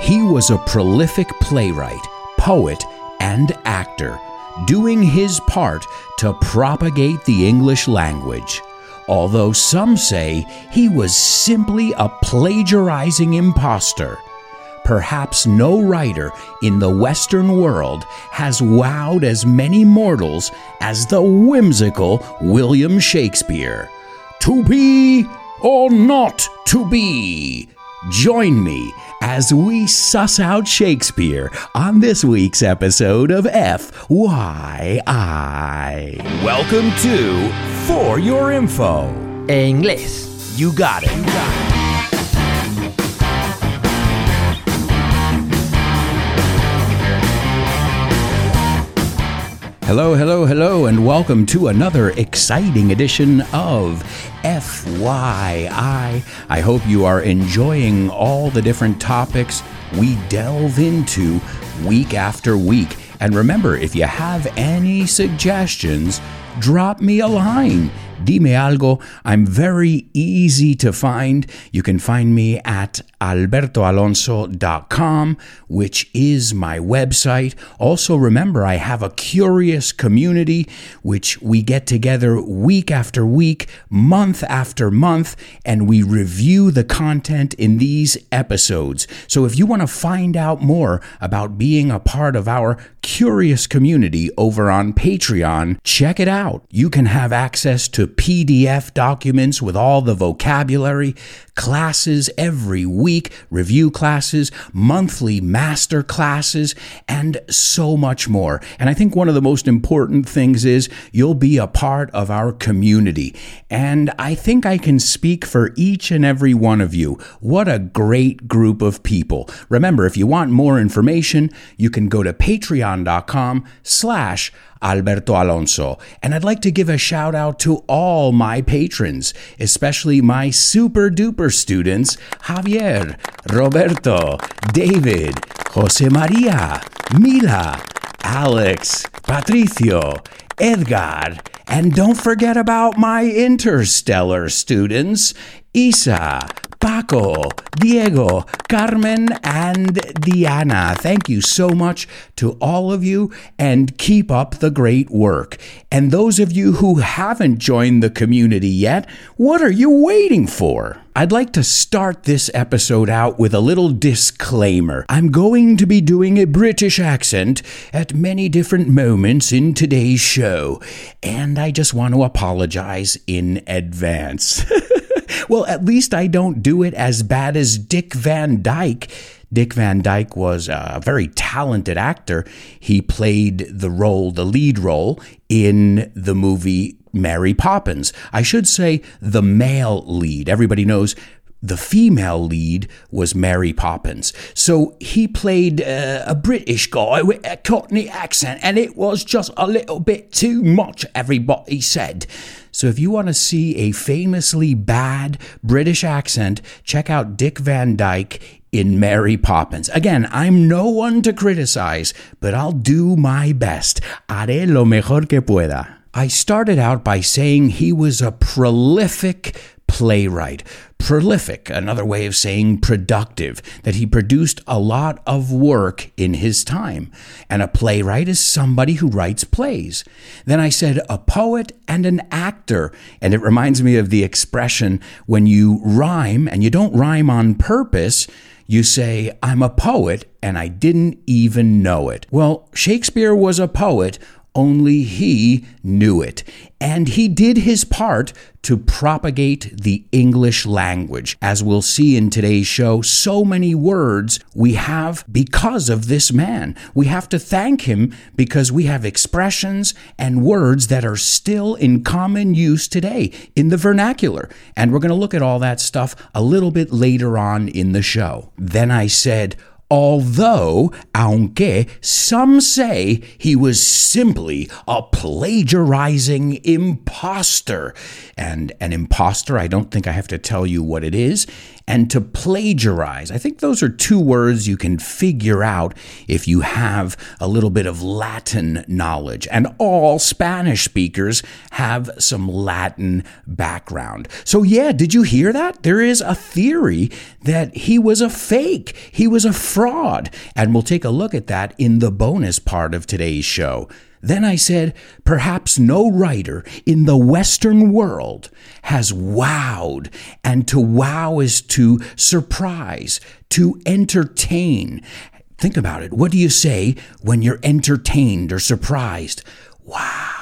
He was a prolific playwright, poet, and actor, doing his part to propagate the English language. Although some say he was simply a plagiarizing impostor. Perhaps no writer in the Western world has wowed as many mortals as the whimsical William Shakespeare. To be or not to be? Join me as we suss out Shakespeare on this week's episode of FYI. Welcome to For Your Info. En inglés. You got it. You got it. Hello, hello, hello, and welcome to another exciting edition of FYI. I hope you are enjoying all the different topics we delve into week after week. And remember, if you have any suggestions, drop me a line. Dime algo. I'm very easy to find. You can find me at albertoalonso.com, which is my website. Also, remember, I have a curious community which we get together week after week, month after month, and we review the content in these episodes. So, if you want to find out more about being a part of our curious community over on Patreon, check it out. You can have access to PDF documents with all the vocabulary, classes every week, review classes, monthly master classes, and so much more. And I think one of the most important things is you'll be a part of our community. And I think I can speak for each and every one of you. What a great group of people. Remember, if you want more information, you can go to patreon.com slash Alberto Alonso. And I'd like to give a shout out to all my patrons, especially my super duper students Javier, Roberto, David, Jose Maria, Mila, Alex, Patricio, Edgar, and don't forget about my interstellar students, Isa, Paco, Diego, Carmen, and Diana. Thank you so much to all of you and keep up the great work. And those of you who haven't joined the community yet, what are you waiting for? I'd like to start this episode out with a little disclaimer. I'm going to be doing a British accent at many different moments in today's show, and I just want to apologize in advance. well, at least I don't do it as bad as Dick Van Dyke. Dick Van Dyke was a very talented actor. He played the role, the lead role, in the movie Mary Poppins. I should say the male lead. Everybody knows the female lead was Mary Poppins. So he played uh, a British guy with a Cockney accent, and it was just a little bit too much, everybody said. So if you want to see a famously bad British accent, check out Dick Van Dyke in Mary Poppins. Again, I'm no one to criticize, but I'll do my best. Haré lo mejor que pueda. I started out by saying he was a prolific playwright. Prolific, another way of saying productive, that he produced a lot of work in his time. And a playwright is somebody who writes plays. Then I said a poet and an actor. And it reminds me of the expression when you rhyme, and you don't rhyme on purpose, you say, I'm a poet and I didn't even know it. Well, Shakespeare was a poet only he knew it. And he did his part to propagate the English language. As we'll see in today's show, so many words we have because of this man. We have to thank him because we have expressions and words that are still in common use today in the vernacular. And we're going to look at all that stuff a little bit later on in the show. Then I said, although, aunque, some say he was simply a plagiarizing impostor. And an impostor, I don't think I have to tell you what it is. And to plagiarize, I think those are two words you can figure out if you have a little bit of Latin knowledge. And all Spanish speakers have some Latin background. So, yeah, did you hear that? There is a theory that he was a fake, he was a fraud. And we'll take a look at that in the bonus part of today's show. Then I said, perhaps no writer in the Western world has wowed. And to wow is to surprise, to entertain. Think about it. What do you say when you're entertained or surprised? Wow.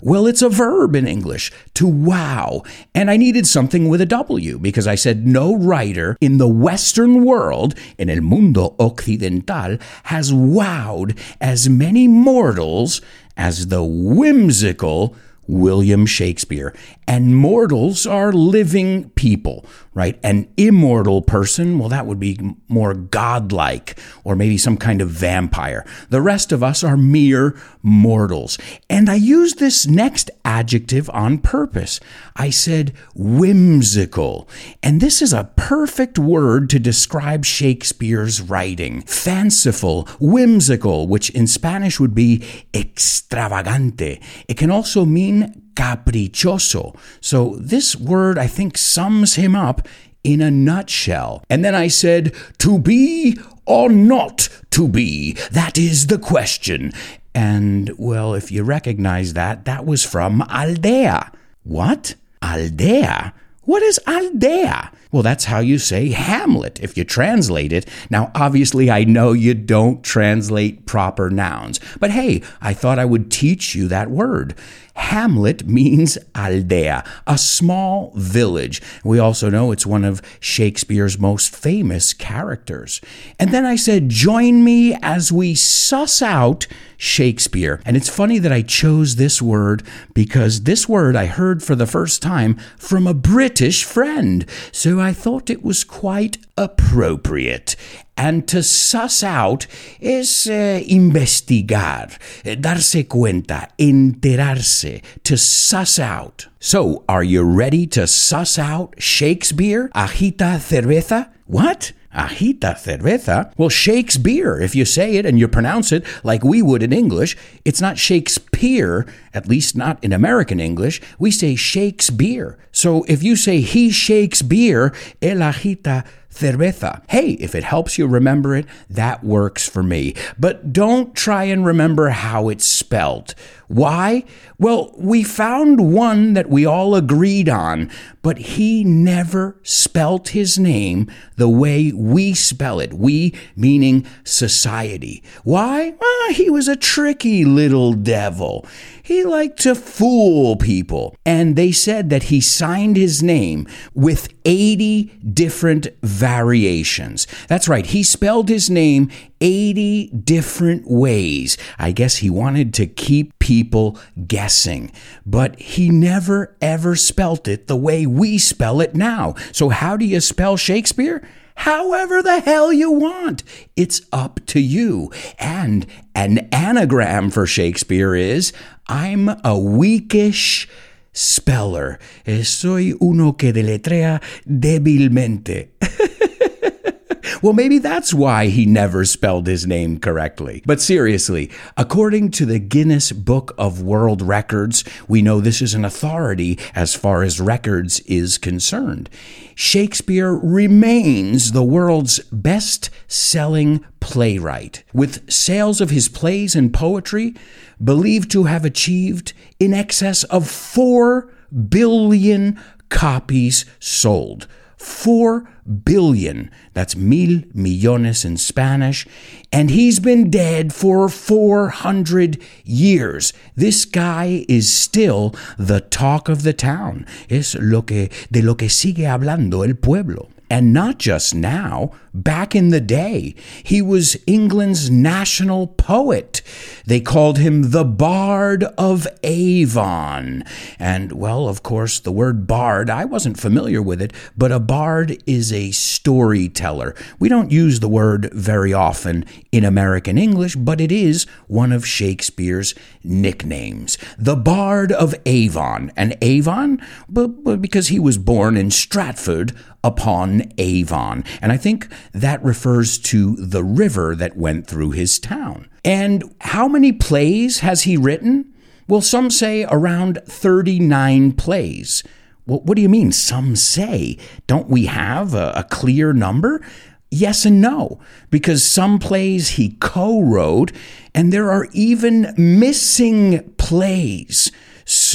Well, it's a verb in English, to wow. And I needed something with a W because I said no writer in the Western world, in el mundo occidental, has wowed as many mortals as the whimsical William Shakespeare. And mortals are living people, right? An immortal person, well, that would be more godlike or maybe some kind of vampire. The rest of us are mere mortals. And I use this next adjective on purpose. I said whimsical. And this is a perfect word to describe Shakespeare's writing. Fanciful, whimsical, which in Spanish would be extravagante. It can also mean caprichoso. So this word, I think, sums him up in a nutshell. And then I said, to be or not to be? That is the question. And, well, if you recognize that, that was from Aldea. What? Aldea? What is Aldea? Well, that's how you say Hamlet if you translate it. Now, obviously, I know you don't translate proper nouns, but hey, I thought I would teach you that word. Hamlet means aldea, a small village. We also know it's one of Shakespeare's most famous characters. And then I said, Join me as we suss out Shakespeare. And it's funny that I chose this word because this word I heard for the first time from a British friend. So I thought it was quite appropriate. And to suss out is uh, investigar, darse cuenta, enterarse, to suss out. So, are you ready to suss out Shakespeare? Agita cerveza? What? Agita cerveza? Well, Shakespeare, if you say it and you pronounce it like we would in English, it's not Shakespeare, at least not in American English. We say Shakespeare. So if you say he shakes beer, el agita cerveza. Hey, if it helps you remember it, that works for me. But don't try and remember how it's spelled. Why? Well, we found one that we all agreed on, but he never spelt his name the way we spell it. We meaning society. Why? Well, he was a tricky little devil. He liked to fool people. And they said that he signed his name with 80 different variations. That's right, he spelled his name 80 different ways. I guess he wanted to keep people guessing, but he never ever spelt it the way we spell it now. So, how do you spell Shakespeare? however the hell you want. It's up to you. And an anagram for Shakespeare is I'm a weakish speller. Eh, soy uno que deletrea débilmente. Well, maybe that's why he never spelled his name correctly. But seriously, according to the Guinness Book of World Records, we know this is an authority as far as records is concerned. Shakespeare remains the world's best selling playwright, with sales of his plays and poetry believed to have achieved in excess of 4 billion copies sold. 4 billion. That's mil millones in Spanish. And he's been dead for 400 years. This guy is still the talk of the town. Es lo que, de lo que sigue hablando el pueblo. And not just now, back in the day, he was England's national poet. They called him the Bard of Avon. And, well, of course, the word bard, I wasn't familiar with it, but a bard is a storyteller. We don't use the word very often in American English, but it is one of Shakespeare's nicknames. The Bard of Avon. And Avon, but because he was born in Stratford upon Avon. And I think that refers to the river that went through his town. And how many plays has he written? Well, some say around 39 plays. Well, what do you mean, some say? Don't we have a, a clear number? yes and no, because some plays he co wrote, and there are even missing plays.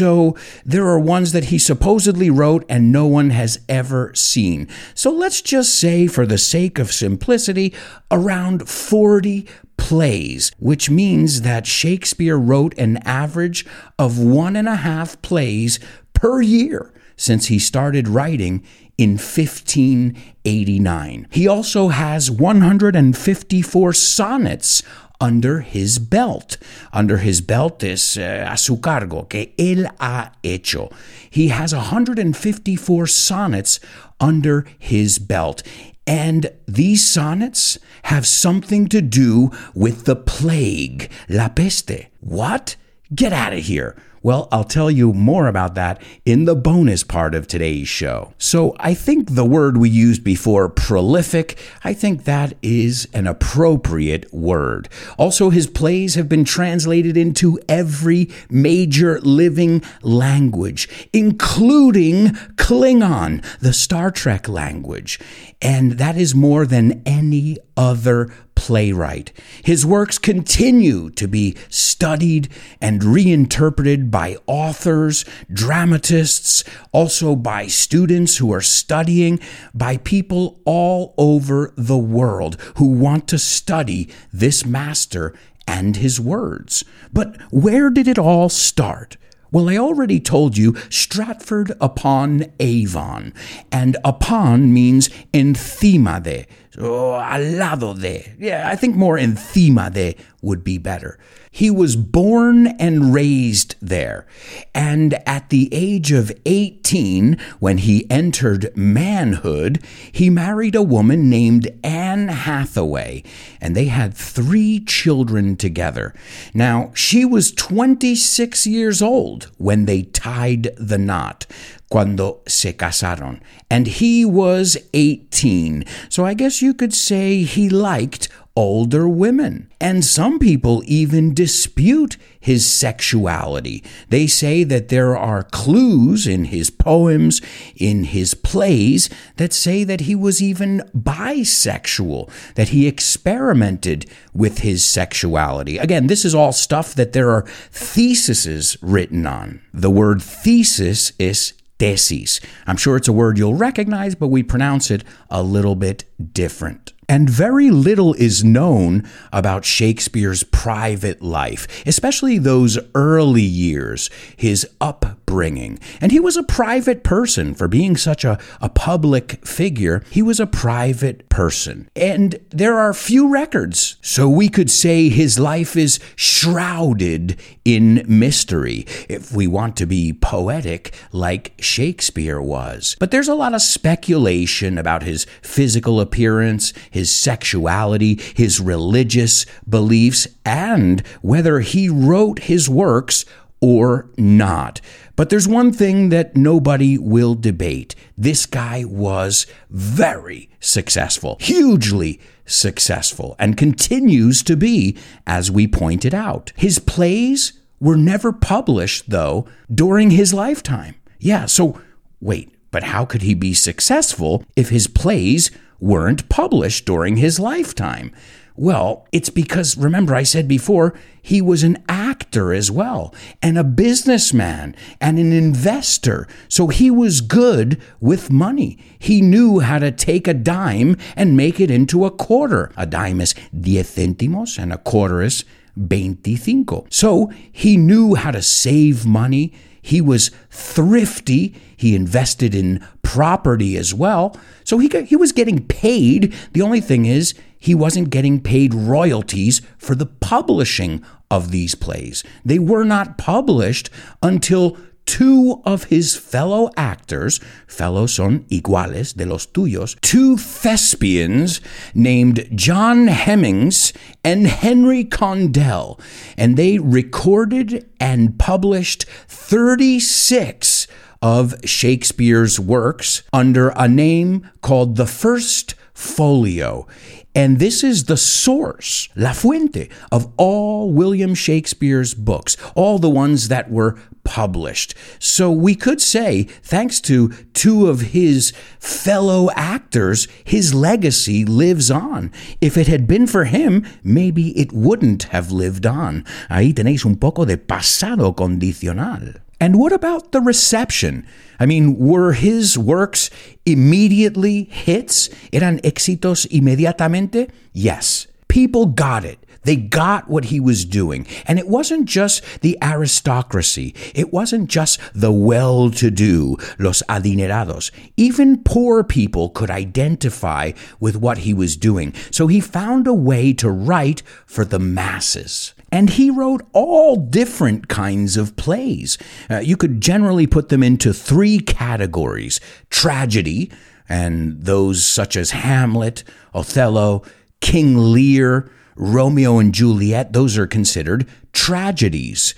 So there are ones that he supposedly wrote and no one has ever seen. So let's just say, for the sake of simplicity, around 40 plays, which means that Shakespeare wrote an average of one and a half plays per year since he started writing in 1589. He also has 154 sonnets under his belt. Under his belt is uh, a su cargo, que él ha hecho. He has 154 sonnets under his belt. And these sonnets have something to do with the plague, la peste. What? Get out of here. Well, I'll tell you more about that in the bonus part of today's show. So, I think the word we used before, prolific, I think that is an appropriate word. Also, his plays have been translated into every major living language, including Klingon, the Star Trek language. And that is more than any other playwright. His works continue to be studied and reinterpreted by authors, dramatists, also by students who are studying, by people all over the world who want to study this master and his words. But where did it all start? Well, I already told you Stratford upon Avon, and upon means encima de, Oh, al lado de. Yeah, I think more encima de would be better. He was born and raised there. And at the age of 18, when he entered manhood, he married a woman named Anne Hathaway, and they had three children together. Now, she was 26 years old when they tied the knot cuando se casaron. And he was 18. So I guess you could say he liked older women. And some people even dispute his sexuality. They say that there are clues in his poems, in his plays, that say that he was even bisexual, that he experimented with his sexuality. Again, this is all stuff that there are theses written on. The word thesis is thesis. I'm sure it's a word you'll recognize, but we pronounce it a little bit different. And very little is known about Shakespeare's private life, especially those early years, his upbringing. And he was a private person for being such a, a public figure. He was a private person. And there are few records. So we could say his life is shrouded in mystery, if we want to be poetic, like Shakespeare was. But there's a lot of speculation about his physical appearance, his his sexuality, his religious beliefs, and whether he wrote his works or not. But there's one thing that nobody will debate. This guy was very successful, hugely successful, and continues to be, as we pointed out. His plays were never published, though, during his lifetime. Yeah, so wait, but how could he be successful if his plays weren't published during his lifetime. Well, it's because, remember, I said before, he was an actor as well, and a businessman, and an investor. So he was good with money. He knew how to take a dime and make it into a quarter. A dime is diez céntimos, and a quarter is veinticinco. So he knew how to save money. He was thrifty. He invested in property as well. So he, got, he was getting paid. The only thing is, he wasn't getting paid royalties for the publishing of these plays. They were not published until two of his fellow actors, fellows son iguales de los tuyos, two thespians named John Hemmings and Henry Condell, and they recorded and published 36 of Shakespeare's works under a name called the First folio. And this is the source, la fuente, of all William Shakespeare's books, all the ones that were published. So we could say, thanks to two of his fellow actors, his legacy lives on. If it had been for him, maybe it wouldn't have lived on. Ahí tenéis un poco de pasado condicional. And what about the reception? I mean, were his works immediately hits? ¿Eran éxitos inmediatamente? Yes. People got it. They got what he was doing. And it wasn't just the aristocracy. It wasn't just the well to do, los adinerados. Even poor people could identify with what he was doing. So he found a way to write for the masses. And he wrote all different kinds of plays. Uh, you could generally put them into three categories tragedy, and those such as Hamlet, Othello, King Lear, Romeo and Juliet, those are considered tragedies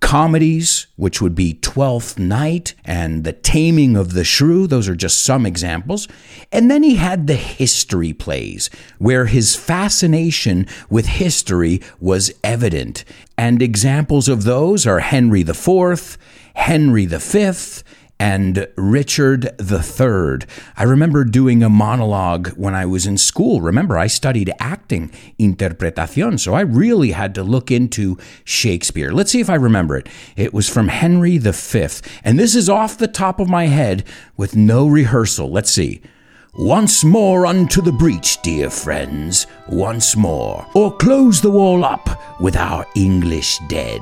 comedies, which would be Twelfth Night and The Taming of the Shrew. Those are just some examples. And then he had the history plays, where his fascination with history was evident. And examples of those are Henry IV, Henry V, and Richard III. I remember doing a monologue when I was in school. Remember, I studied acting, interpretación, so I really had to look into Shakespeare. Let's see if I remember it. It was from Henry V, and this is off the top of my head with no rehearsal. Let's see. Once more unto the breach, dear friends, once more, or close the wall up with our English dead.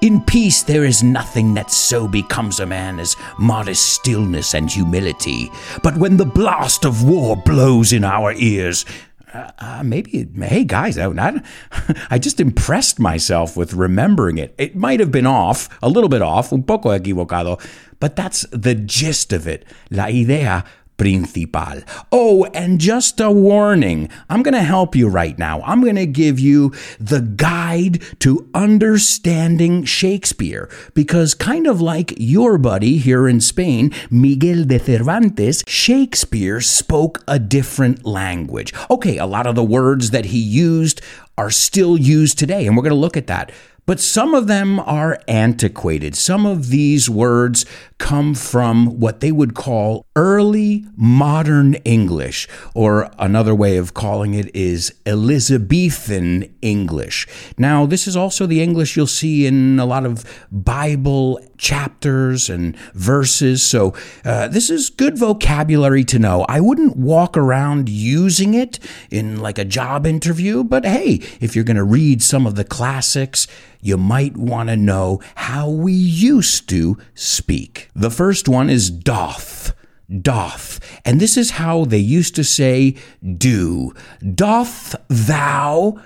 In peace, there is nothing that so becomes a man as modest stillness and humility. But when the blast of war blows in our ears, uh, uh, maybe, hey guys, I, I, I, just impressed myself with remembering it. It might have been off, a little bit off, un poco equivocado, but that's the gist of it. La idea principal. Oh, and just a warning I'm going to help you right now. I'm going to give you the guide to understanding Shakespeare because, kind of like your buddy here in Spain, Miguel de Cervantes, Shakespeare spoke a different language. Okay, a lot of the words that he used are still used today, and we're going to look at that but some of them are antiquated. Some of these words come from what they would call early modern English, or another way of calling it is Elizabethan English. Now, this is also the English you'll see in a lot of Bible chapters and verses, so uh, this is good vocabulary to know. I wouldn't walk around using it in like a job interview, but hey, if you're going to read some of the classics, you might want to know how we used to speak. The first one is doth. Doth. And this is how they used to say do. Doth thou.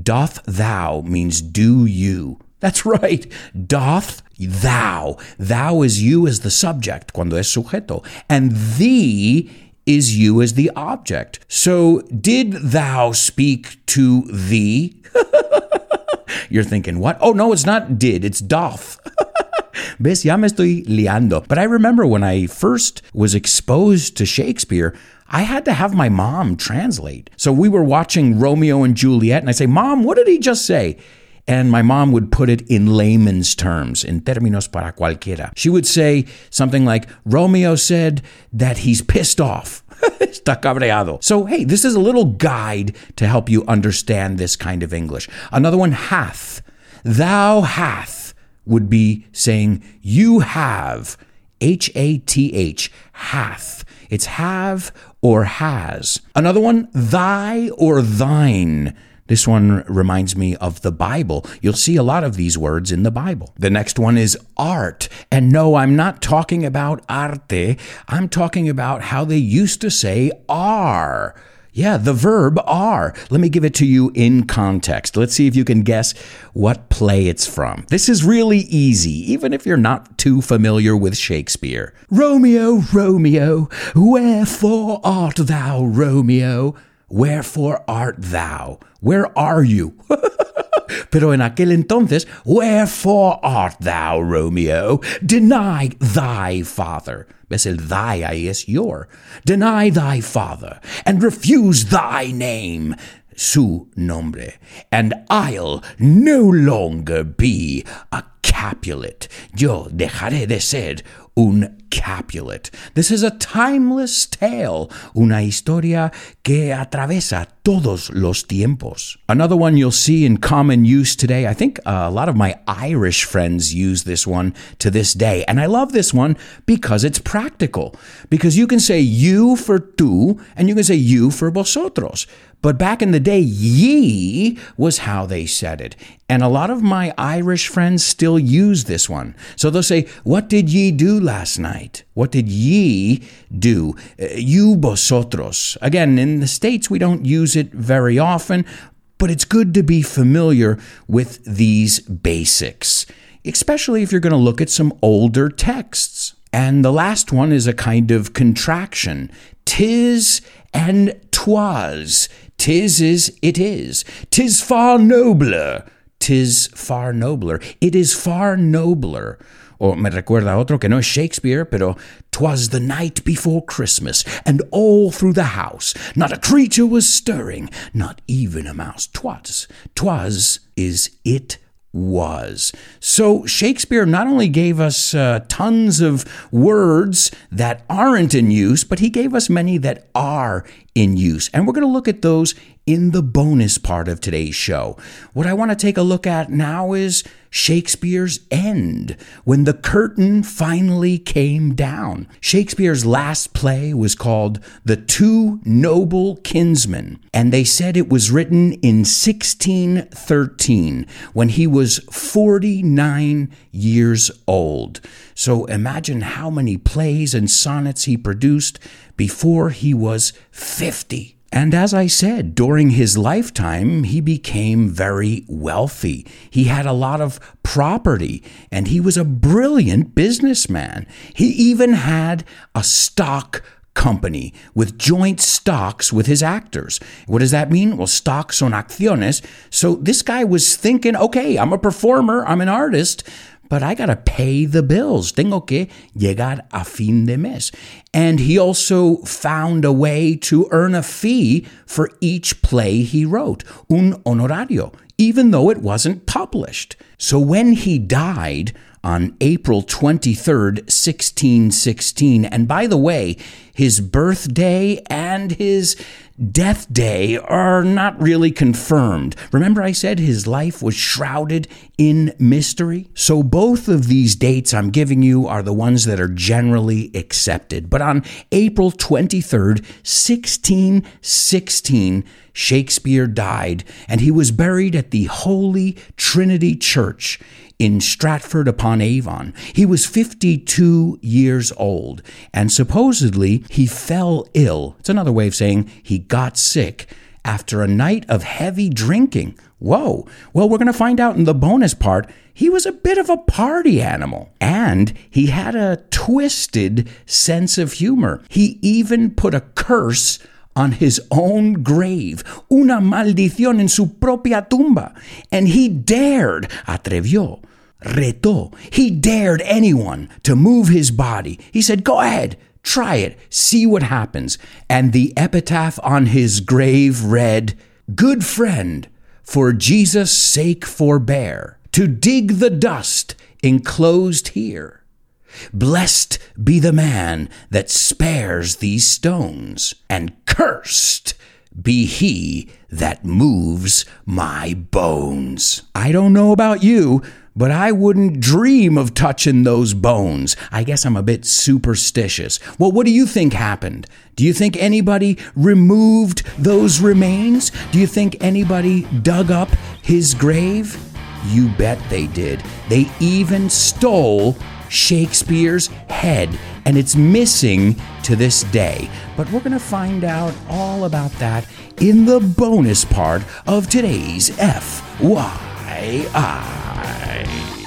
Doth thou means do you. That's right. Doth thou. Thou is you as the subject, cuando es sujeto. And thee is you as the object. So, did thou speak to thee? You're thinking, what? Oh, no, it's not did, it's doth. Ves, ya me estoy liando. But I remember when I first was exposed to Shakespeare, I had to have my mom translate. So we were watching Romeo and Juliet, and I say, Mom, what did he just say? And my mom would put it in layman's terms, in términos para cualquiera. She would say something like, Romeo said that he's pissed off. Está cabreado. So, hey, this is a little guide to help you understand this kind of English. Another one, hath. Thou hath would be saying, you have. H A T H, hath. It's have or has. Another one, thy or thine. This one reminds me of the Bible. You'll see a lot of these words in the Bible. The next one is art. And no, I'm not talking about arte. I'm talking about how they used to say are. Yeah, the verb are. Let me give it to you in context. Let's see if you can guess what play it's from. This is really easy, even if you're not too familiar with Shakespeare. Romeo, Romeo, wherefore art thou, Romeo? Wherefore art thou? Where are you? Pero en aquel entonces, Wherefore art thou, Romeo? Deny thy father. ¿Ves el thy ahí es your? Deny thy father, and refuse thy name su nombre, and I'll no longer be a Capulet. Yo dejaré de ser un Capulet. This is a timeless tale, una historia que atraviesa todos los tiempos. Another one you'll see in common use today. I think a lot of my Irish friends use this one to this day. And I love this one because it's practical. Because you can say you for tú and you can say you for vosotros. But back in the day, ye was how they said it. And a lot of my Irish friends still use this one. So they'll say, What did ye do last night? What did ye do? Uh, you vosotros. Again, in the States, we don't use it very often, but it's good to be familiar with these basics, especially if you're going to look at some older texts. And the last one is a kind of contraction. Tis and twas. Tis is it is. Tis far nobler. Tis far nobler. It is far nobler. O me recuerda otro que no es Shakespeare, pero twas the night before Christmas, and all through the house not a creature was stirring, not even a mouse. Twas, twas is it was. So Shakespeare not only gave us uh, tons of words that aren't in use, but he gave us many that are in use. And we're going to look at those in the bonus part of today's show. What I want to take a look at now is Shakespeare's end, when the curtain finally came down. Shakespeare's last play was called The Two Noble Kinsmen, and they said it was written in 1613 when he was 49 years old. So imagine how many plays and sonnets he produced before he was 50. And as I said, during his lifetime, he became very wealthy. He had a lot of property and he was a brilliant businessman. He even had a stock company with joint stocks with his actors. What does that mean? Well, stocks son acciones. So this guy was thinking, okay, I'm a performer, I'm an artist, but I got to pay the bills. Tengo que llegar a fin de mes. And he also found a way to earn a fee for each play he wrote, un honorario, even though it wasn't published. So when he died, on April 23rd, 1616. And by the way, his birthday and his death day are not really confirmed. Remember, I said his life was shrouded in mystery? So, both of these dates I'm giving you are the ones that are generally accepted. But on April 23rd, 1616, Shakespeare died, and he was buried at the Holy Trinity Church in Stratford upon Avon. He was 52 years old, and supposedly he fell ill. It's another way of saying he got sick after a night of heavy drinking. Whoa. Well, we're going to find out in the bonus part. He was a bit of a party animal, and he had a twisted sense of humor. He even put a curse on his own grave, una maldición en su propia tumba, and he dared, atrevió, retó, he dared anyone to move his body. He said, Go ahead, try it, see what happens. And the epitaph on his grave read, Good friend, for Jesus' sake forbear to dig the dust enclosed here. Blessed be the man that spares these stones, and cursed be he that moves my bones. I don't know about you, but I wouldn't dream of touching those bones. I guess I'm a bit superstitious. Well, what do you think happened? Do you think anybody removed those remains? Do you think anybody dug up his grave? You bet they did. They even stole Shakespeare's head, and it's missing to this day. But we're going to find out all about that in the bonus part of today's FYI.